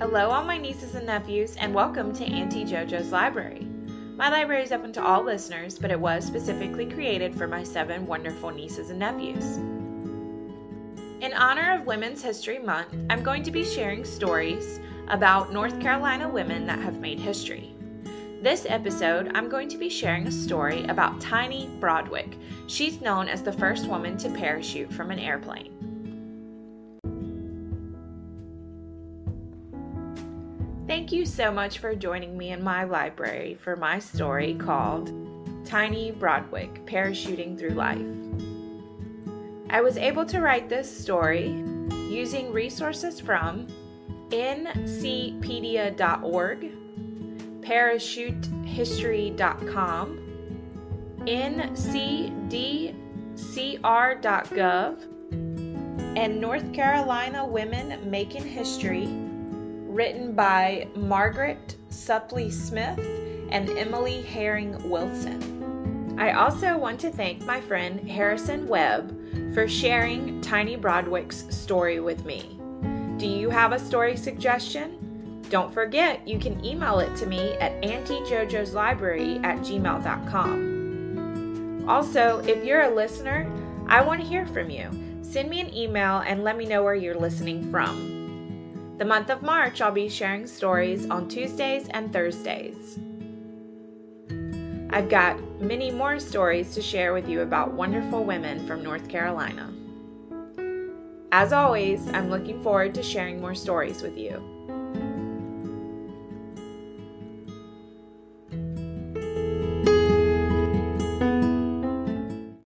Hello, all my nieces and nephews, and welcome to Auntie JoJo's Library. My library is open to all listeners, but it was specifically created for my seven wonderful nieces and nephews. In honor of Women's History Month, I'm going to be sharing stories about North Carolina women that have made history. This episode, I'm going to be sharing a story about Tiny Broadwick. She's known as the first woman to parachute from an airplane. Thank you so much for joining me in my library for my story called Tiny Broadwick Parachuting Through Life. I was able to write this story using resources from ncpedia.org, parachutehistory.com, ncdcr.gov, and North Carolina Women Making History written by Margaret Supplee Smith and Emily Herring Wilson. I also want to thank my friend Harrison Webb for sharing Tiny Broadwick's story with me. Do you have a story suggestion? Don't forget, you can email it to me at auntiejojoslibrary at gmail.com. Also, if you're a listener, I want to hear from you. Send me an email and let me know where you're listening from. The month of March, I'll be sharing stories on Tuesdays and Thursdays. I've got many more stories to share with you about wonderful women from North Carolina. As always, I'm looking forward to sharing more stories with you.